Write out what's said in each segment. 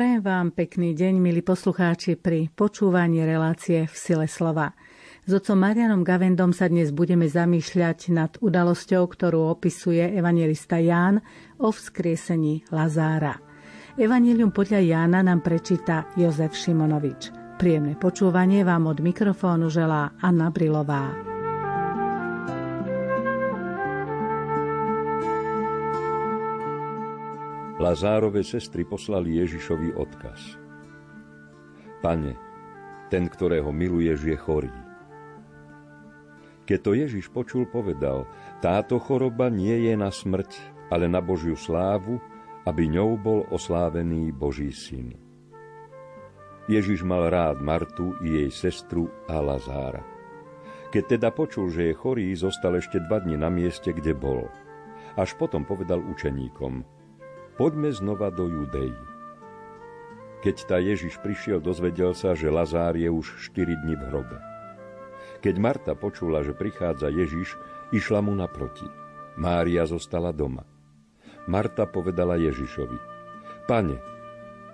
Prajem vám pekný deň, milí poslucháči, pri počúvaní relácie v sile slova. S otcom Marianom Gavendom sa dnes budeme zamýšľať nad udalosťou, ktorú opisuje evangelista Ján o vzkriesení Lazára. Evangelium podľa Jána nám prečíta Jozef Šimonovič. Príjemné počúvanie vám od mikrofónu želá Anna Brilová. Lazárove sestry poslali Ježišovi odkaz. Pane, ten, ktorého miluješ, je chorý. Keď to Ježiš počul, povedal, táto choroba nie je na smrť, ale na Božiu slávu, aby ňou bol oslávený Boží syn. Ježiš mal rád Martu i jej sestru a Lazára. Keď teda počul, že je chorý, zostal ešte dva dni na mieste, kde bol. Až potom povedal učeníkom – poďme znova do Judei. Keď tá Ježiš prišiel, dozvedel sa, že Lazár je už 4 dní v hrobe. Keď Marta počula, že prichádza Ježiš, išla mu naproti. Mária zostala doma. Marta povedala Ježišovi, Pane,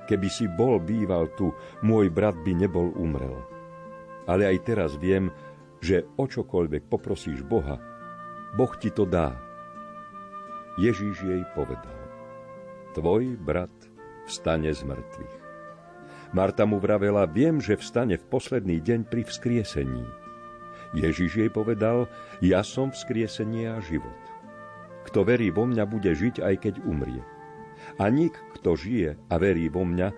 keby si bol býval tu, môj brat by nebol umrel. Ale aj teraz viem, že o čokoľvek poprosíš Boha, Boh ti to dá. Ježíš jej povedal, tvoj brat vstane z mŕtvych. Marta mu vravela, viem, že vstane v posledný deň pri vzkriesení. Ježiš jej povedal, ja som vzkriesenie a život. Kto verí vo mňa, bude žiť, aj keď umrie. A nik, kto žije a verí vo mňa,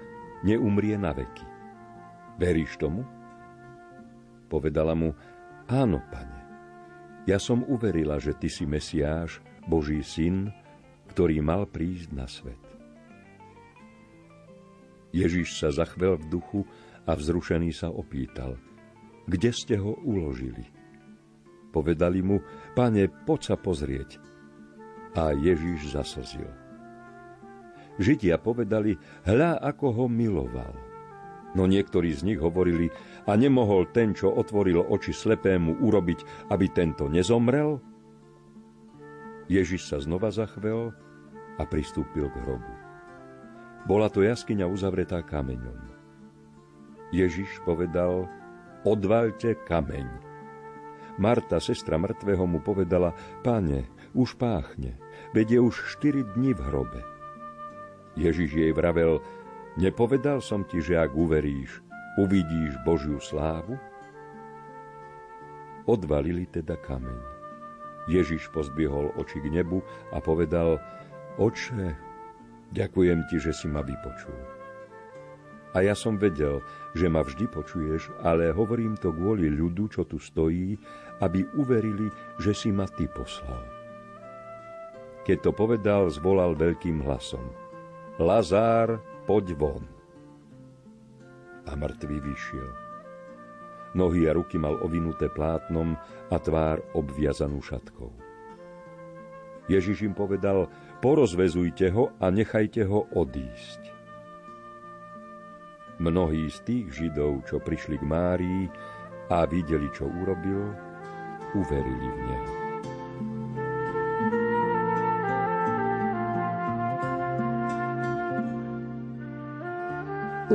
neumrie na veky. Veríš tomu? Povedala mu, áno, pane. Ja som uverila, že ty si Mesiáš, Boží syn, ktorý mal prísť na svet. Ježiš sa zachvel v duchu a vzrušený sa opýtal, kde ste ho uložili? Povedali mu, pane, poď sa pozrieť. A Ježiš zaslzil. Židia povedali, hľa, ako ho miloval. No niektorí z nich hovorili, a nemohol ten, čo otvoril oči slepému, urobiť, aby tento nezomrel? Ježiš sa znova zachvel a pristúpil k hrobu. Bola to jaskyňa uzavretá kameňom. Ježiš povedal, odvalte kameň. Marta, sestra mŕtvého, mu povedala, páne, už páchne, veď je už štyri dni v hrobe. Ježiš jej vravel, nepovedal som ti, že ak uveríš, uvidíš Božiu slávu? Odvalili teda kameň. Ježiš pozbiehol oči k nebu a povedal, oče, Ďakujem ti, že si ma vypočul. A ja som vedel, že ma vždy počuješ, ale hovorím to kvôli ľudu, čo tu stojí, aby uverili, že si ma ty poslal. Keď to povedal, zvolal veľkým hlasom. Lazár, poď von. A mŕtvý vyšiel. Nohy a ruky mal ovinuté plátnom a tvár obviazanú šatkou. Ježiš im povedal, porozvezujte ho a nechajte ho odísť. Mnohí z tých Židov, čo prišli k Márii a videli, čo urobil, uverili v Neho.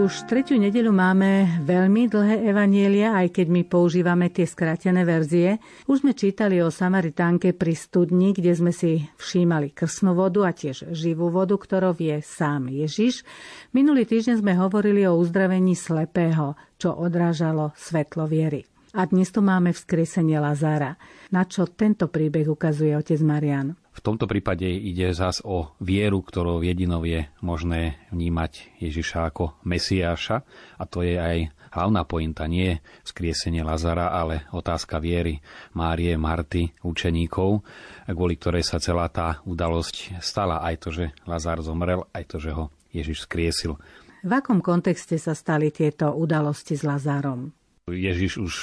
Už tretiu nedeľu máme veľmi dlhé evanielia, aj keď my používame tie skratené verzie. Už sme čítali o Samaritánke pri studni, kde sme si všímali krsnú vodu a tiež živú vodu, ktorou je sám Ježiš. Minulý týždeň sme hovorili o uzdravení slepého, čo odrážalo svetlo viery. A dnes tu máme vzkriesenie Lazára. Na čo tento príbeh ukazuje otec Marian? V tomto prípade ide zás o vieru, ktorou jedinou je možné vnímať Ježiša ako Mesiáša a to je aj hlavná pointa, nie skriesenie Lazara, ale otázka viery Márie, Marty, učeníkov, kvôli ktorej sa celá tá udalosť stala. Aj to, že Lazar zomrel, aj to, že ho Ježiš skriesil. V akom kontexte sa stali tieto udalosti s Lazárom? Ježiš už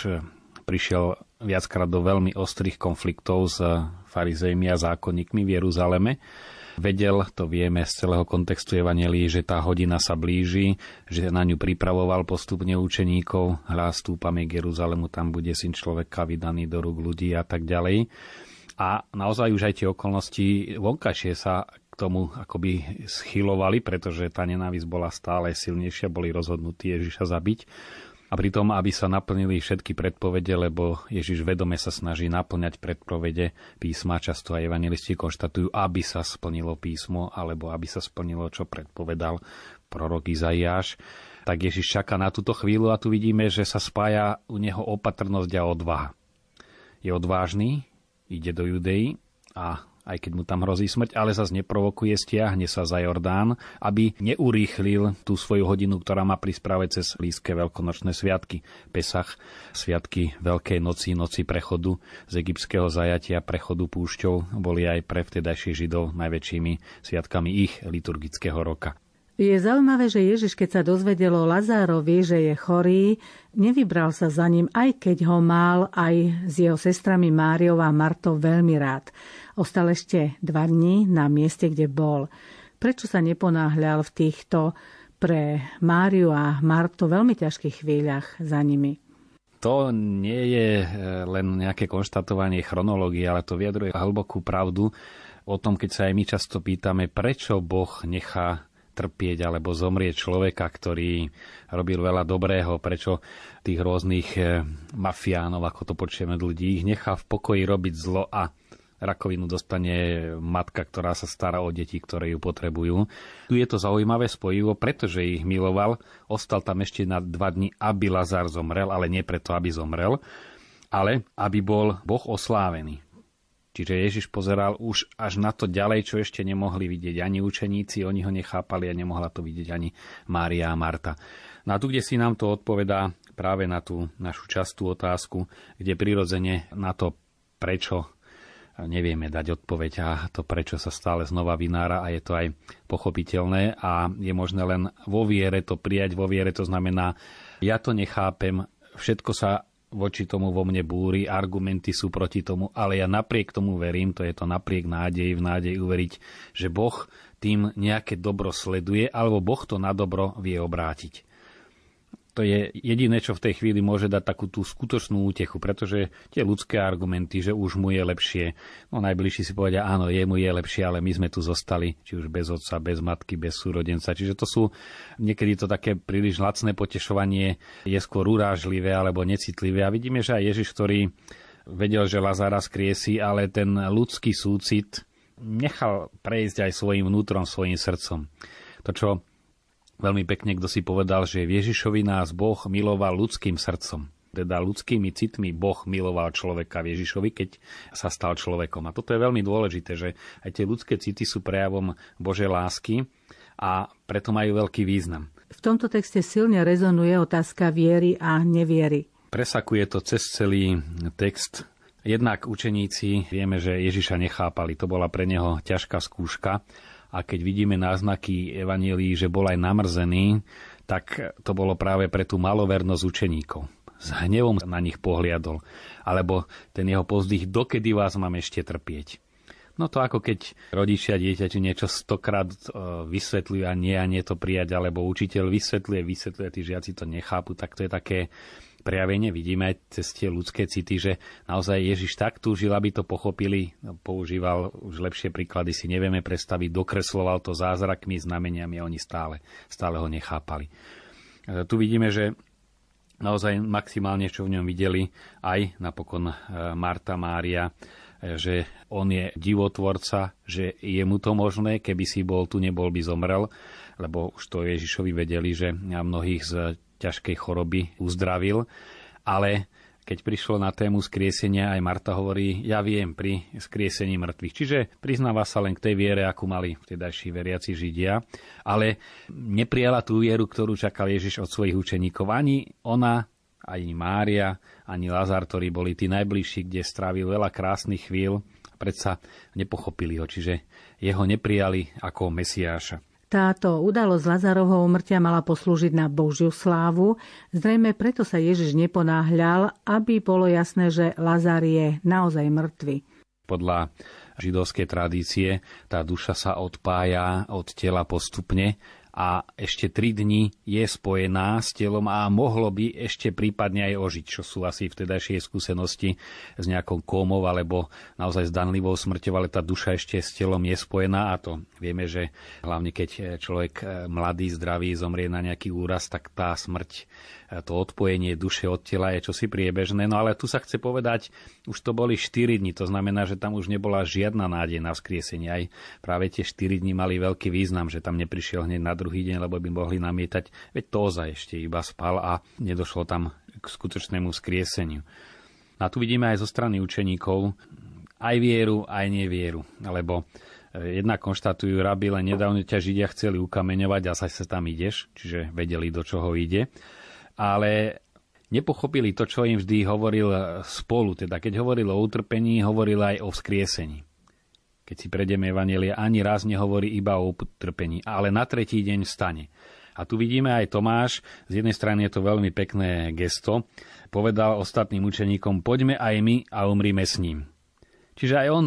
prišiel viackrát do veľmi ostrých konfliktov s farizejmi a zákonníkmi v Jeruzaleme. Vedel, to vieme z celého kontextu Evanelii, že tá hodina sa blíži, že na ňu pripravoval postupne učeníkov. Hľa stúpame k Jeruzalemu, tam bude syn človeka vydaný do rúk ľudí a tak ďalej. A naozaj už aj tie okolnosti vonkajšie sa tomu akoby schylovali, pretože tá nenávisť bola stále silnejšia, boli rozhodnutí Ježiša zabiť. A pritom, aby sa naplnili všetky predpovede, lebo Ježiš vedome sa snaží naplňať predpovede písma, často aj evangelisti konštatujú, aby sa splnilo písmo, alebo aby sa splnilo, čo predpovedal prorok Izaiáš, tak Ježiš čaká na túto chvíľu a tu vidíme, že sa spája u neho opatrnosť a odvaha. Je odvážny, ide do Judei a aj keď mu tam hrozí smrť, ale zase neprovokuje, stiahne sa za Jordán, aby neurýchlil tú svoju hodinu, ktorá má prísť práve cez blízke veľkonočné sviatky. Pesach, sviatky Veľkej noci, noci prechodu z egyptského zajatia, prechodu púšťou, boli aj pre vtedajších Židov najväčšími sviatkami ich liturgického roka. Je zaujímavé, že Ježiš, keď sa dozvedel o Lazárovi, že je chorý, nevybral sa za ním, aj keď ho mal aj s jeho sestrami Máriou a Martou veľmi rád. Ostal ešte dva dní na mieste, kde bol. Prečo sa neponáhľal v týchto pre Máriu a Martu veľmi ťažkých chvíľach za nimi? To nie je e, len nejaké konštatovanie chronológie, ale to vyjadruje hlbokú pravdu o tom, keď sa aj my často pýtame, prečo Boh nechá trpieť alebo zomrieť človeka, ktorý robil veľa dobrého, prečo tých rôznych eh, mafiánov, ako to počujeme od ľudí, ich nechá v pokoji robiť zlo a rakovinu dostane matka, ktorá sa stará o deti, ktoré ju potrebujú. Tu je to zaujímavé spojivo, pretože ich miloval, ostal tam ešte na dva dni, aby Lazar zomrel, ale nie preto, aby zomrel, ale aby bol Boh oslávený. Čiže Ježiš pozeral už až na to ďalej, čo ešte nemohli vidieť ani učeníci, oni ho nechápali a nemohla to vidieť ani Mária a Marta. No tu, kde si nám to odpovedá práve na tú našu častú otázku, kde prirodzene na to, prečo nevieme dať odpoveď a to prečo sa stále znova vynára a je to aj pochopiteľné a je možné len vo viere to prijať. Vo viere to znamená, ja to nechápem, všetko sa voči tomu vo mne búri, argumenty sú proti tomu, ale ja napriek tomu verím, to je to napriek nádeji, v nádeji uveriť, že Boh tým nejaké dobro sleduje, alebo Boh to na dobro vie obrátiť to je jediné, čo v tej chvíli môže dať takú tú skutočnú útechu, pretože tie ľudské argumenty, že už mu je lepšie, no najbližší si povedia, áno, jemu je lepšie, ale my sme tu zostali, či už bez otca, bez matky, bez súrodenca. Čiže to sú niekedy to také príliš lacné potešovanie, je skôr urážlivé alebo necitlivé. A vidíme, že aj Ježiš, ktorý vedel, že Lazara skriesi, ale ten ľudský súcit nechal prejsť aj svojim vnútrom, svojim srdcom. To, čo Veľmi pekne, kto si povedal, že Ježišovi nás Boh miloval ľudským srdcom. Teda ľudskými citmi Boh miloval človeka Ježišovi, keď sa stal človekom. A toto je veľmi dôležité, že aj tie ľudské city sú prejavom Božej lásky a preto majú veľký význam. V tomto texte silne rezonuje otázka viery a neviery. Presakuje to cez celý text Jednak učeníci vieme, že Ježiša nechápali, to bola pre neho ťažká skúška a keď vidíme náznaky Evanielii, že bol aj namrzený, tak to bolo práve pre tú malovernosť učeníkov. S hnevom na nich pohliadol. Alebo ten jeho pozdých, dokedy vás mám ešte trpieť. No to ako keď rodičia dieťa či niečo stokrát e, vysvetľujú a nie a nie to prijať, alebo učiteľ vysvetľuje, vysvetľuje, tí žiaci to nechápu, tak to je také prejavenie vidíme cez tie ľudské city, že naozaj Ježiš tak túžil, aby to pochopili, používal už lepšie príklady, si nevieme predstaviť, dokresloval to zázrakmi, znameniami a oni stále, stále ho nechápali. E, tu vidíme, že naozaj maximálne, čo v ňom videli, aj napokon e, Marta Mária, e, že on je divotvorca, že je mu to možné, keby si bol tu, nebol by zomrel, lebo už to Ježišovi vedeli, že mnohých z ťažkej choroby uzdravil, ale keď prišlo na tému skriesenia, aj Marta hovorí, ja viem pri skriesení mŕtvych. Čiže priznáva sa len k tej viere, akú mali vtedajší veriaci Židia, ale neprijala tú vieru, ktorú čakal Ježiš od svojich učeníkov. Ani ona, ani Mária, ani Lazar, ktorí boli tí najbližší, kde strávil veľa krásnych chvíľ, predsa nepochopili ho, čiže jeho neprijali ako Mesiáša. Táto udalosť Lazarovho umrtia mala poslúžiť na Božiu slávu, zrejme preto sa Ježiš neponáhľal, aby bolo jasné, že Lazar je naozaj mŕtvy. Podľa židovskej tradície tá duša sa odpája od tela postupne a ešte 3 dní je spojená s telom a mohlo by ešte prípadne aj ožiť, čo sú asi vtedajšie skúsenosti s nejakou kómou alebo naozaj zdanlivou smrťou, ale tá duša ešte s telom je spojená a to vieme, že hlavne keď človek mladý, zdravý zomrie na nejaký úraz, tak tá smrť to odpojenie duše od tela je čosi priebežné. No ale tu sa chce povedať, už to boli 4 dní, to znamená, že tam už nebola žiadna nádej na vzkriesenie. Aj práve tie 4 dní mali veľký význam, že tam neprišiel hneď na druhý deň, lebo by mohli namietať, veď to ozaj ešte iba spal a nedošlo tam k skutočnému vzkrieseniu. A tu vidíme aj zo strany učeníkov aj vieru, aj nevieru, lebo e, Jedna konštatujú, rabi, len nedávno ťa Židia chceli ukameňovať a sa tam ideš, čiže vedeli, do čoho ide ale nepochopili to, čo im vždy hovoril spolu. Teda keď hovoril o utrpení, hovoril aj o vzkriesení. Keď si prejdeme Evangelia, ani raz nehovorí iba o utrpení, ale na tretí deň stane. A tu vidíme aj Tomáš, z jednej strany je to veľmi pekné gesto, povedal ostatným učeníkom, poďme aj my a umrime s ním. Čiže aj on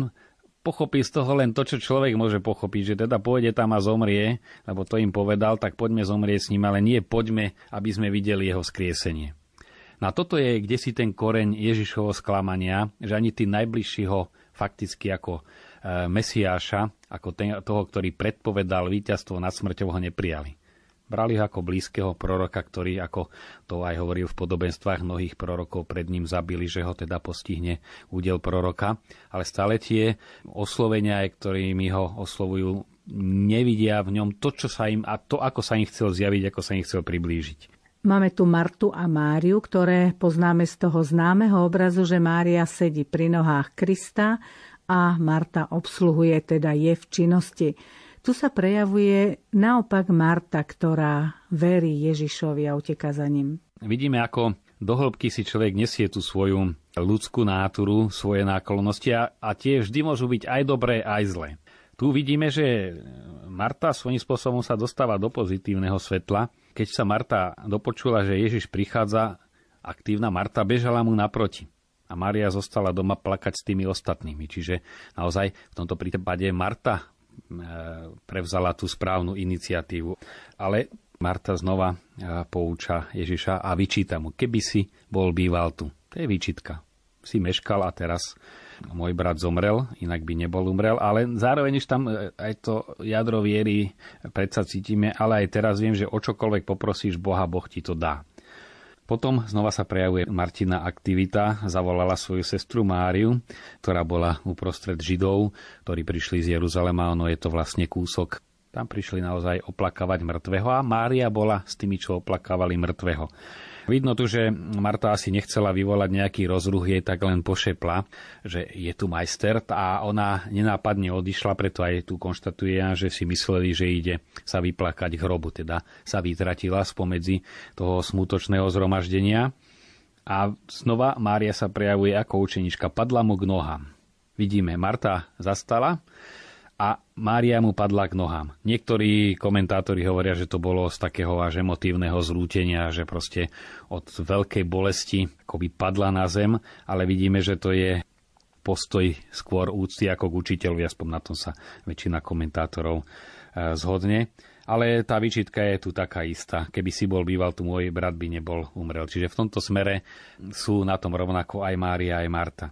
pochopí z toho len to, čo človek môže pochopiť, že teda pôjde tam a zomrie, lebo to im povedal, tak poďme zomrieť s ním, ale nie poďme, aby sme videli jeho skriesenie. Na toto je kde si ten koreň Ježišovho sklamania, že ani tí najbližší ho fakticky ako e, Mesiáša, ako ten, toho, ktorý predpovedal víťazstvo nad smrťou, ho neprijali. Brali ho ako blízkeho proroka, ktorý, ako to aj hovoril v podobenstvách mnohých prorokov, pred ním zabili, že ho teda postihne údel proroka. Ale stále tie oslovenia, ktorými ho oslovujú, nevidia v ňom to, čo sa im, a to, ako sa im chcel zjaviť, ako sa im chcel priblížiť. Máme tu Martu a Máriu, ktoré poznáme z toho známeho obrazu, že Mária sedí pri nohách Krista a Marta obsluhuje, teda je v činnosti. Tu sa prejavuje naopak Marta, ktorá verí Ježišovi a uteká za ním. Vidíme, ako do hĺbky si človek nesie tú svoju ľudskú náturu, svoje náklonnosti a, a tie vždy môžu byť aj dobré, aj zlé. Tu vidíme, že Marta svojím spôsobom sa dostáva do pozitívneho svetla. Keď sa Marta dopočula, že Ježiš prichádza, aktívna Marta bežala mu naproti. A Maria zostala doma plakať s tými ostatnými. Čiže naozaj v tomto prípade Marta prevzala tú správnu iniciatívu. Ale Marta znova pouča Ježiša a vyčíta mu, keby si bol býval tu. To je výčitka. Si meškal a teraz môj brat zomrel, inak by nebol umrel, ale zároveň už tam e, aj to jadro viery predsa cítime, ale aj teraz viem, že o čokoľvek poprosíš Boha, Boh ti to dá. Potom znova sa prejavuje Martina aktivita, zavolala svoju sestru Máriu, ktorá bola uprostred Židov, ktorí prišli z Jeruzalema, ono je to vlastne kúsok. Tam prišli naozaj oplakávať mŕtvého a Mária bola s tými, čo oplakávali mŕtvého. Vidno tu, že Marta asi nechcela vyvolať nejaký rozruch, jej tak len pošepla, že je tu majster a ona nenápadne odišla, preto aj tu konštatuje, že si mysleli, že ide sa vyplakať hrobu, teda sa vytratila spomedzi toho smutočného zhromaždenia. A znova Mária sa prejavuje ako učenička, padla mu k nohám. Vidíme, Marta zastala, a Mária mu padla k nohám. Niektorí komentátori hovoria, že to bolo z takého až emotívneho zrútenia, že proste od veľkej bolesti akoby padla na zem, ale vidíme, že to je postoj skôr úcty ako k učiteľovi, aspoň na tom sa väčšina komentátorov e, zhodne. Ale tá výčitka je tu taká istá. Keby si bol býval, tu môj brat by nebol umrel. Čiže v tomto smere sú na tom rovnako aj Mária, aj Marta.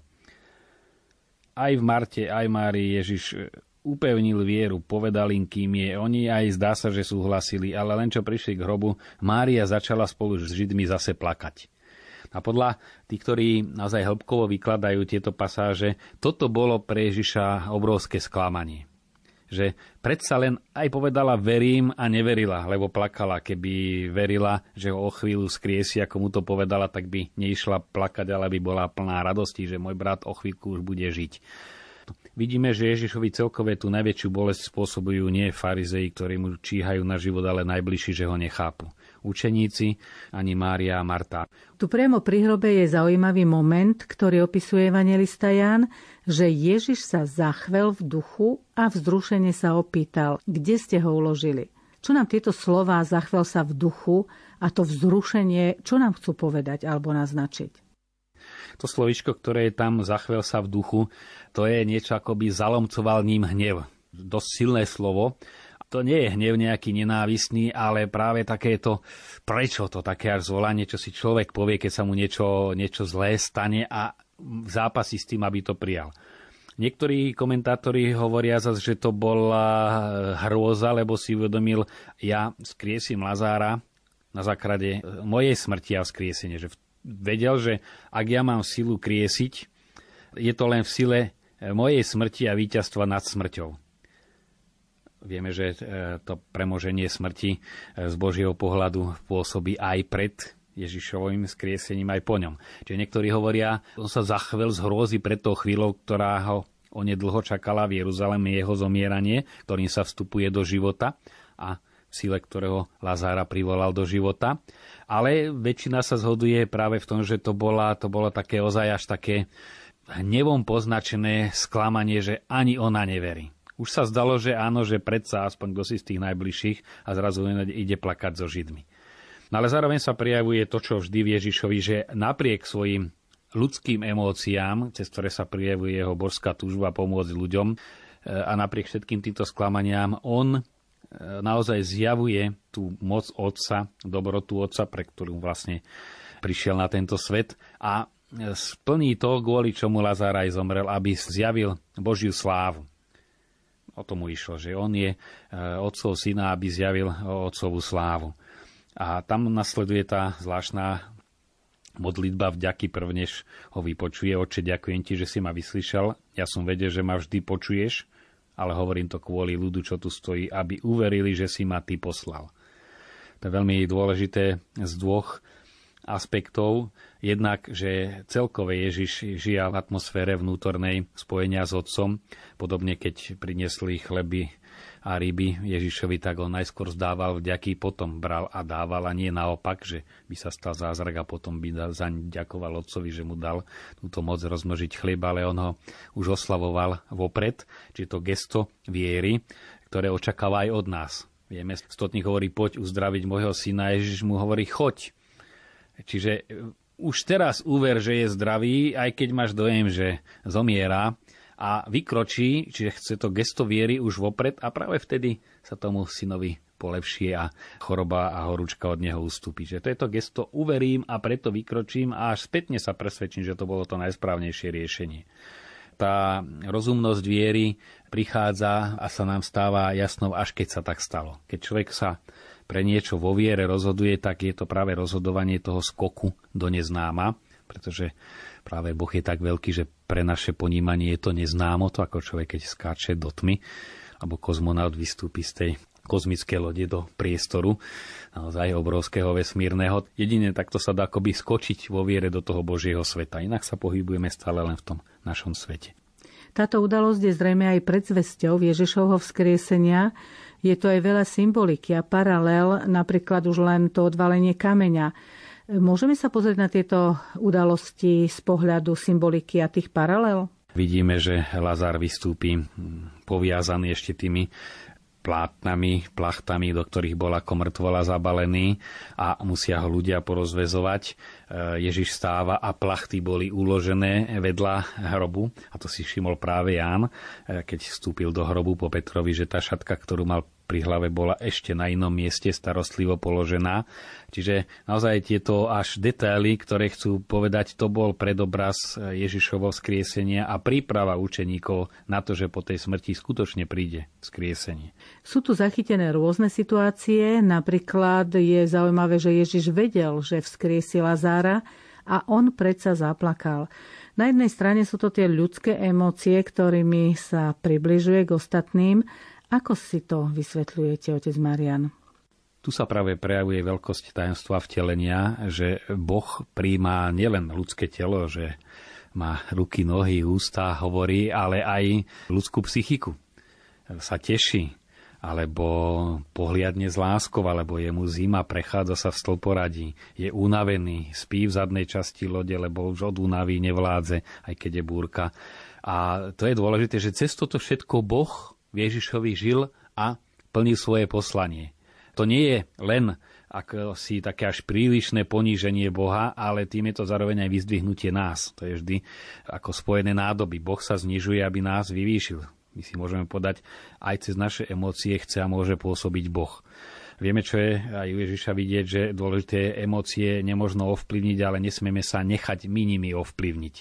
Aj v Marte, aj Márii Ježiš upevnil vieru, povedal im, kým je. Oni aj zdá sa, že súhlasili, ale len čo prišli k hrobu, Mária začala spolu s Židmi zase plakať. A podľa tých, ktorí naozaj hĺbkovo vykladajú tieto pasáže, toto bolo pre Ježiša obrovské sklamanie. Že predsa len aj povedala verím a neverila, lebo plakala. Keby verila, že ho o chvíľu skriesi, ako mu to povedala, tak by neišla plakať, ale by bola plná radosti, že môj brat o chvíľku už bude žiť. Vidíme, že Ježišovi celkové tú najväčšiu bolesť spôsobujú nie farizei, ktorí mu číhajú na život, ale najbližší, že ho nechápu. Učeníci, ani Mária a Marta. Tu priamo pri hrobe je zaujímavý moment, ktorý opisuje evangelista Ján, že Ježiš sa zachvel v duchu a vzrušene sa opýtal, kde ste ho uložili. Čo nám tieto slová zachvel sa v duchu a to vzrušenie, čo nám chcú povedať alebo naznačiť? To slovičko, ktoré je tam zachvel sa v duchu, to je niečo ako by zalomcoval ním hnev. Dosť silné slovo. to nie je hnev nejaký nenávistný, ale práve takéto, prečo to také až zvolanie, čo si človek povie, keď sa mu niečo, niečo zlé stane a zápasí s tým, aby to prijal. Niektorí komentátori hovoria zase, že to bola hrôza, lebo si uvedomil, ja skriesím Lazára na základe mojej smrti a vzkriesenie. Že vedel, že ak ja mám silu kriesiť, je to len v sile mojej smrti a víťazstva nad smrťou. Vieme, že e, to premoženie smrti e, z Božieho pohľadu pôsobí aj pred Ježišovým skriesením aj po ňom. Čiže niektorí hovoria, on sa zachvel z hrôzy pred tou chvíľou, ktorá ho onedlho čakala v Jeruzaleme jeho zomieranie, ktorým sa vstupuje do života a sile ktorého Lazára privolal do života. Ale väčšina sa zhoduje práve v tom, že to, bola, to bolo také ozaj až také hnevom poznačené sklamanie, že ani ona neverí. Už sa zdalo, že áno, že predsa aspoň kto si z tých najbližších a zrazu ide plakať so Židmi. No ale zároveň sa prijavuje to, čo vždy v Ježišovi, že napriek svojim ľudským emóciám, cez ktoré sa prijavuje jeho božská túžba pomôcť ľuďom e, a napriek všetkým týmto sklamaniam, on naozaj zjavuje tú moc Otca, dobrotu Otca, pre ktorú vlastne prišiel na tento svet a e, splní to, kvôli čomu Lazár aj zomrel, aby zjavil Božiu slávu. O tomu išlo, že on je e, otcov syna, aby zjavil otcovú slávu. A tam nasleduje tá zvláštna modlitba vďaky prvnež ho vypočuje. Oče, ďakujem ti, že si ma vyslyšal. Ja som vedel, že ma vždy počuješ, ale hovorím to kvôli ľudu, čo tu stojí, aby uverili, že si ma ty poslal. To je veľmi dôležité z dvoch aspektov. Jednak, že celkové Ježiš žia v atmosfére vnútornej spojenia s Otcom. Podobne, keď priniesli chleby a ryby Ježišovi, tak on najskôr zdával vďaky, potom bral a dával a nie naopak, že by sa stal zázrak a potom by zaň ďakoval Otcovi, že mu dal túto moc rozmnožiť chlieb, ale on ho už oslavoval vopred, čiže to gesto viery, ktoré očakáva aj od nás. Vieme, stotník hovorí, poď uzdraviť môjho syna, Ježiš mu hovorí, choď, Čiže už teraz úver, že je zdravý, aj keď máš dojem, že zomiera a vykročí, čiže chce to gesto viery už vopred a práve vtedy sa tomu synovi polepšie a choroba a horúčka od neho ustúpi. Že to je to gesto uverím a preto vykročím a až spätne sa presvedčím, že to bolo to najsprávnejšie riešenie. Tá rozumnosť viery prichádza a sa nám stáva jasnou, až keď sa tak stalo. Keď človek sa pre niečo vo viere rozhoduje, tak je to práve rozhodovanie toho skoku do neznáma, pretože práve Boh je tak veľký, že pre naše ponímanie je to neznámo, to ako človek, keď skáče do tmy, alebo kozmonaut vystúpi z tej kozmické lode do priestoru, naozaj obrovského vesmírneho. Jedine takto sa dá akoby skočiť vo viere do toho Božieho sveta. Inak sa pohybujeme stále len v tom našom svete. Táto udalosť je zrejme aj predzvesťou Ježišovho vzkriesenia, je to aj veľa symboliky a paralel, napríklad už len to odvalenie kameňa. Môžeme sa pozrieť na tieto udalosti z pohľadu symboliky a tých paralel? Vidíme, že Lazár vystúpi poviazaný ešte tými plátnami, plachtami, do ktorých bol ako mŕtvola zabalený a musia ho ľudia porozvezovať. E, Ježiš stáva a plachty boli uložené vedľa hrobu a to si všimol práve Ján, e, keď vstúpil do hrobu po Petrovi, že tá šatka, ktorú mal pri hlave bola ešte na inom mieste starostlivo položená. Čiže naozaj tieto až detaily, ktoré chcú povedať, to bol predobraz Ježišovo skriesenia a príprava učeníkov na to, že po tej smrti skutočne príde skriesenie. Sú tu zachytené rôzne situácie. Napríklad je zaujímavé, že Ježiš vedel, že vzkriesi Lazára a on predsa zaplakal. Na jednej strane sú to tie ľudské emócie, ktorými sa približuje k ostatným, ako si to vysvetľujete, otec Marian? Tu sa práve prejavuje veľkosť tajomstva vtelenia, že Boh príjma nielen ľudské telo, že má ruky, nohy, ústa, hovorí, ale aj ľudskú psychiku. Sa teší, alebo pohliadne z láskou, alebo je mu zima, prechádza sa v stĺporadí, je unavený, spí v zadnej časti lode, lebo už od únavy nevládze, aj keď je búrka. A to je dôležité, že cez toto všetko Boh Ježišovi žil a plnil svoje poslanie. To nie je len ako si také až prílišné poníženie Boha, ale tým je to zároveň aj vyzdvihnutie nás. To je vždy ako spojené nádoby. Boh sa znižuje, aby nás vyvýšil. My si môžeme podať, aj cez naše emócie chce a môže pôsobiť Boh. Vieme, čo je aj u Ježiša vidieť, že dôležité emócie nemožno ovplyvniť, ale nesmieme sa nechať my nimi ovplyvniť.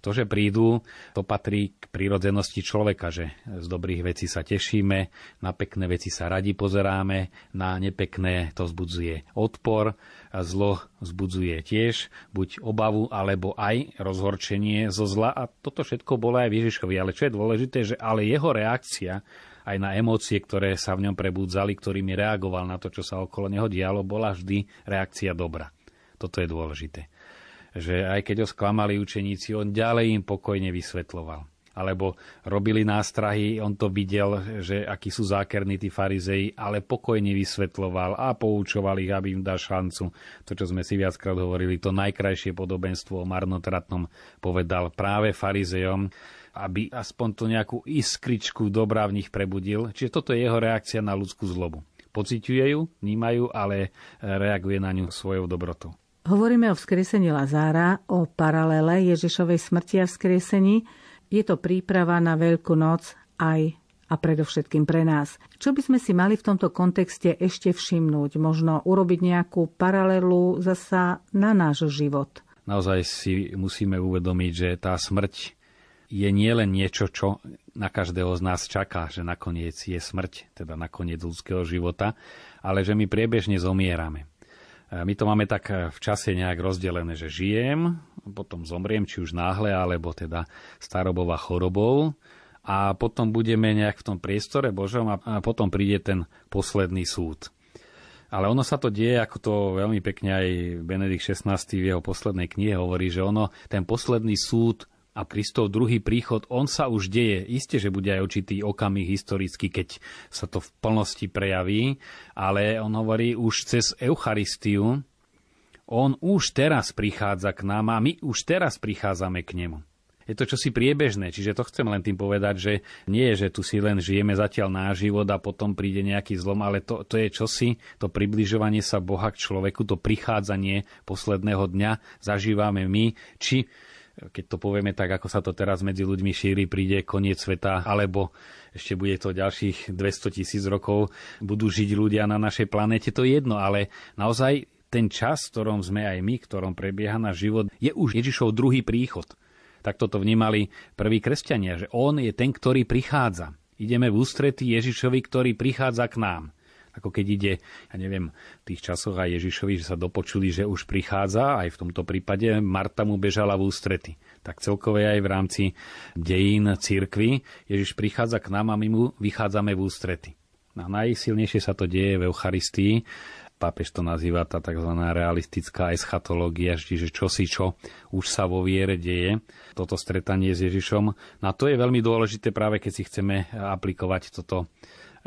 To, že prídu, to patrí k prírodzenosti človeka, že z dobrých vecí sa tešíme, na pekné veci sa radi pozeráme, na nepekné to vzbudzuje odpor, a zlo vzbudzuje tiež buď obavu, alebo aj rozhorčenie zo zla. A toto všetko bolo aj Ježišovi. Ale čo je dôležité, že ale jeho reakcia aj na emócie, ktoré sa v ňom prebudzali, ktorými reagoval na to, čo sa okolo neho dialo, bola vždy reakcia dobra. Toto je dôležité. Že aj keď ho sklamali učeníci, on ďalej im pokojne vysvetloval alebo robili nástrahy, on to videl, že akí sú zákerní tí farizei, ale pokojne vysvetloval a poučoval ich, aby im dal šancu. To, čo sme si viackrát hovorili, to najkrajšie podobenstvo o marnotratnom povedal práve farizejom aby aspoň to nejakú iskričku dobrá v nich prebudil. Čiže toto je jeho reakcia na ľudskú zlobu. Pociťuje ju, vnímajú, ale reaguje na ňu svojou dobrotou. Hovoríme o vzkriesení Lazára, o paralele Ježišovej smrti a vzkriesení. Je to príprava na Veľkú noc aj a predovšetkým pre nás. Čo by sme si mali v tomto kontexte ešte všimnúť? Možno urobiť nejakú paralelu zasa na náš život? Naozaj si musíme uvedomiť, že tá smrť je nielen niečo, čo na každého z nás čaká, že nakoniec je smrť, teda nakoniec ľudského života, ale že my priebežne zomierame. My to máme tak v čase nejak rozdelené, že žijem, potom zomriem, či už náhle, alebo teda starobová chorobou a potom budeme nejak v tom priestore Božom a potom príde ten posledný súd. Ale ono sa to deje, ako to veľmi pekne aj Benedikt XVI v jeho poslednej knihe hovorí, že ono, ten posledný súd a Kristov druhý príchod, on sa už deje. Isté, že bude aj určitý okamih historicky, keď sa to v plnosti prejaví, ale on hovorí už cez Eucharistiu, on už teraz prichádza k nám a my už teraz prichádzame k nemu. Je to čosi priebežné, čiže to chcem len tým povedať, že nie je, že tu si len žijeme zatiaľ náš život a potom príde nejaký zlom, ale to, to je čosi, to približovanie sa Boha k človeku, to prichádzanie posledného dňa zažívame my, či keď to povieme tak, ako sa to teraz medzi ľuďmi šíri, príde koniec sveta, alebo ešte bude to ďalších 200 tisíc rokov, budú žiť ľudia na našej planete, to je jedno, ale naozaj ten čas, v ktorom sme aj my, v ktorom prebieha náš život, je už Ježišov druhý príchod. Tak toto vnímali prví kresťania, že on je ten, ktorý prichádza. Ideme v ústretí Ježišovi, ktorý prichádza k nám ako keď ide, ja neviem, v tých časoch aj Ježišovi, že sa dopočuli, že už prichádza, aj v tomto prípade Marta mu bežala v ústrety. Tak celkové aj v rámci dejín církvy Ježiš prichádza k nám a my mu vychádzame v ústrety. A najsilnejšie sa to deje v Eucharistii. Pápež to nazýva tá tzv. realistická eschatológia, čiže čo si čo už sa vo viere deje, toto stretanie s Ježišom. No a to je veľmi dôležité práve keď si chceme aplikovať toto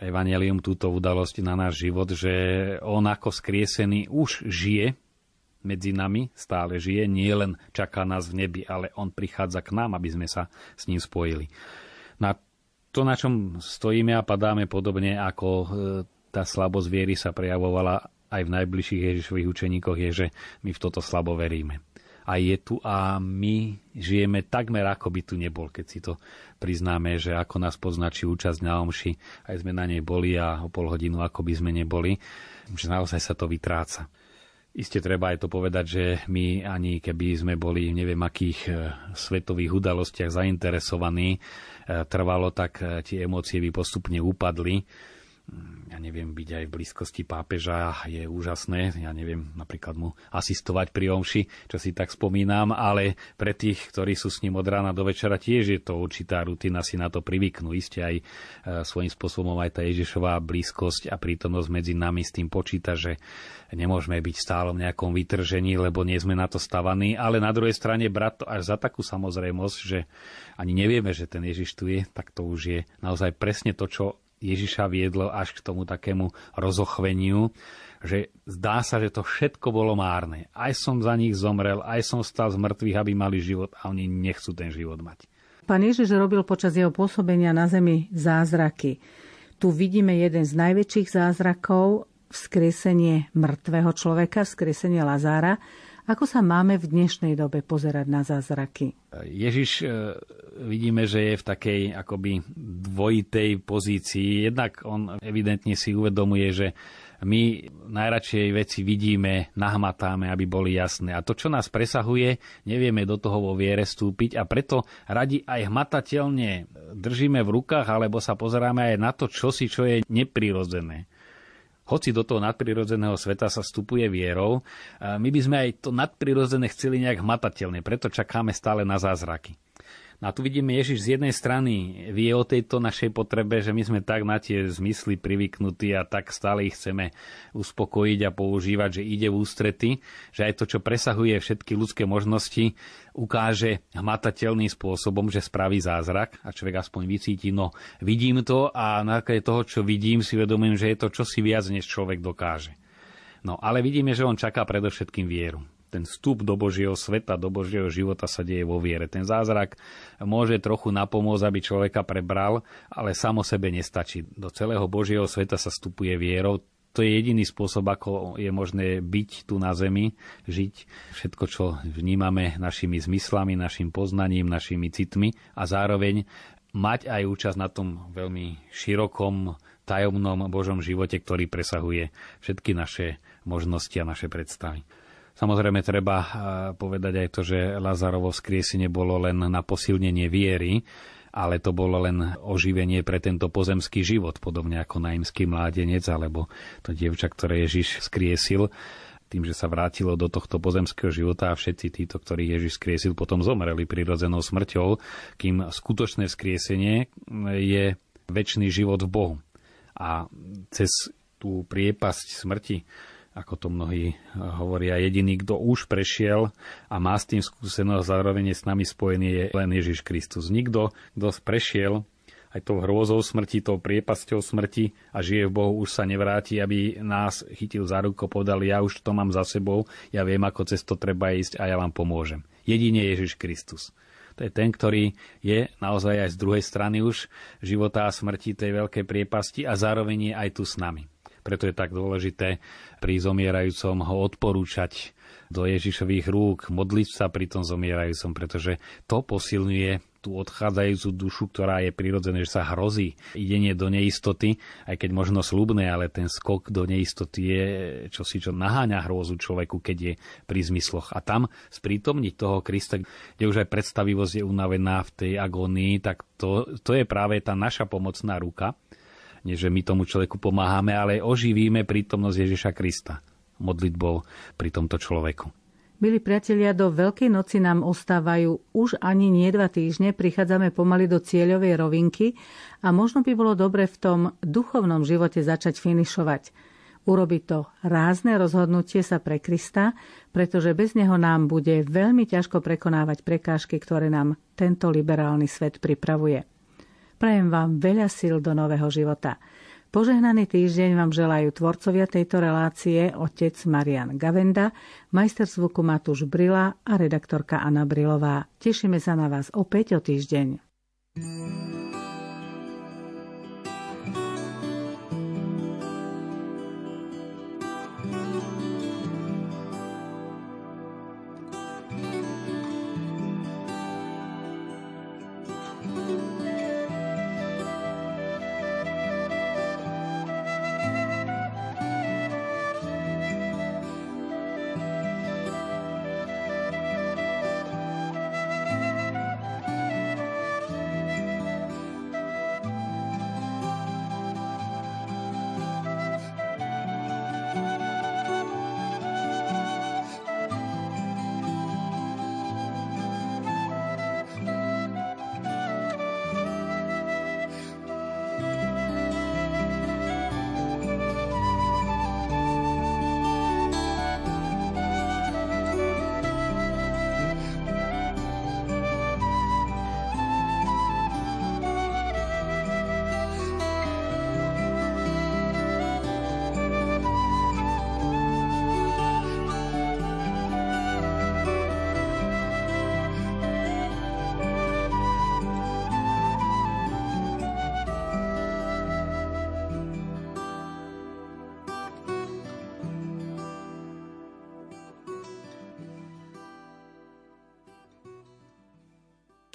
Evangelium túto udalosť na náš život, že on ako skriesený už žije medzi nami, stále žije, nie len čaká nás v nebi, ale on prichádza k nám, aby sme sa s ním spojili. Na to, na čom stojíme a padáme podobne ako e, tá slabosť viery sa prejavovala aj v najbližších Ježišových učeníkoch, je, že my v toto slabo veríme a je tu a my žijeme takmer ako by tu nebol, keď si to priznáme, že ako nás poznačí účasť na omši, aj sme na nej boli a o pol hodinu ako by sme neboli, že naozaj sa to vytráca. Isté treba aj to povedať, že my ani keby sme boli v neviem akých e, svetových udalostiach zainteresovaní, e, trvalo, tak e, tie emócie by postupne upadli neviem, byť aj v blízkosti pápeža je úžasné. Ja neviem napríklad mu asistovať pri omši, čo si tak spomínam, ale pre tých, ktorí sú s ním od rána do večera, tiež je to určitá rutina si na to privyknú. Isté aj e, svojím spôsobom aj tá Ježišová blízkosť a prítomnosť medzi nami s tým počíta, že nemôžeme byť stále v nejakom vytržení, lebo nie sme na to stavaní, ale na druhej strane brať to až za takú samozrejmosť, že ani nevieme, že ten Ježiš tu je, tak to už je naozaj presne to, čo Ježiša viedlo až k tomu takému rozochveniu, že zdá sa, že to všetko bolo márne. Aj som za nich zomrel, aj som stal z mŕtvych, aby mali život a oni nechcú ten život mať. Pán Ježiš robil počas jeho pôsobenia na zemi zázraky. Tu vidíme jeden z najväčších zázrakov, vzkriesenie mŕtvého človeka, vzkriesenie Lazára, Ako sa máme v dnešnej dobe pozerať na zázraky? Ježiš e, vidíme, že je v takej akoby dvojitej pozícii. Jednak on evidentne si uvedomuje, že my najradšej veci vidíme, nahmatáme, aby boli jasné. A to, čo nás presahuje, nevieme do toho vo viere stúpiť a preto radi aj hmatateľne držíme v rukách alebo sa pozeráme aj na to, čo si, čo je neprirodzené hoci do toho nadprirodzeného sveta sa vstupuje vierou, my by sme aj to nadprirodzené chceli nejak hmatateľne, preto čakáme stále na zázraky. No a tu vidíme, Ježiš z jednej strany vie o tejto našej potrebe, že my sme tak na tie zmysly privyknutí a tak stále ich chceme uspokojiť a používať, že ide v ústrety, že aj to, čo presahuje všetky ľudské možnosti, ukáže hmatateľným spôsobom, že spraví zázrak a človek aspoň vycíti, no vidím to a na toho, čo vidím, si vedomím, že je to čosi viac, než človek dokáže. No ale vidíme, že on čaká predovšetkým vieru ten vstup do Božieho sveta, do Božieho života sa deje vo viere. Ten zázrak môže trochu napomôcť, aby človeka prebral, ale samo sebe nestačí. Do celého Božieho sveta sa vstupuje vierou. To je jediný spôsob, ako je možné byť tu na zemi, žiť všetko, čo vnímame našimi zmyslami, našim poznaním, našimi citmi a zároveň mať aj účasť na tom veľmi širokom, tajomnom Božom živote, ktorý presahuje všetky naše možnosti a naše predstavy. Samozrejme treba eh, povedať aj to, že Lazarovo skriesenie bolo len na posilnenie viery, ale to bolo len oživenie pre tento pozemský život, podobne ako naimský mládenec alebo to dievča, ktoré Ježiš skriesil tým, že sa vrátilo do tohto pozemského života a všetci títo, ktorí Ježiš skriesil, potom zomreli prirodzenou smrťou, kým skutočné skriesenie je väčší život v Bohu. A cez tú priepasť smrti ako to mnohí eh, hovoria, jediný, kto už prešiel a má s tým skúsenosť, zároveň je s nami spojený, je len Ježiš Kristus. Nikto, kto prešiel aj tou hrôzou smrti, tou priepasťou smrti a žije v Bohu, už sa nevráti, aby nás chytil za ruku, povedal, ja už to mám za sebou, ja viem, ako cez to treba ísť a ja vám pomôžem. Jedine Ježiš Kristus. To je ten, ktorý je naozaj aj z druhej strany už života a smrti tej veľkej priepasti a zároveň je aj tu s nami. Preto je tak dôležité pri zomierajúcom ho odporúčať do Ježišových rúk, modliť sa pri tom zomierajúcom, pretože to posilňuje tú odchádzajúcu dušu, ktorá je prirodzené, že sa hrozí idenie do neistoty, aj keď možno slubné, ale ten skok do neistoty je čosi, čo naháňa hrôzu človeku, keď je pri zmysloch. A tam sprítomniť toho Krista, kde už aj predstavivosť je unavená v tej agónii, tak to, to je práve tá naša pomocná ruka, nie že my tomu človeku pomáhame, ale oživíme prítomnosť Ježiša Krista modlitbou pri tomto človeku. Milí priatelia, do Veľkej noci nám ostávajú už ani nie dva týždne, prichádzame pomaly do cieľovej rovinky a možno by bolo dobre v tom duchovnom živote začať finišovať. Urobiť to rázne rozhodnutie sa pre Krista, pretože bez neho nám bude veľmi ťažko prekonávať prekážky, ktoré nám tento liberálny svet pripravuje. Prajem vám veľa síl do nového života. Požehnaný týždeň vám želajú tvorcovia tejto relácie otec Marian Gavenda, majster zvuku Matúš Brila a redaktorka Anna Brilová. Tešíme sa na vás opäť o týždeň.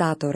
Táto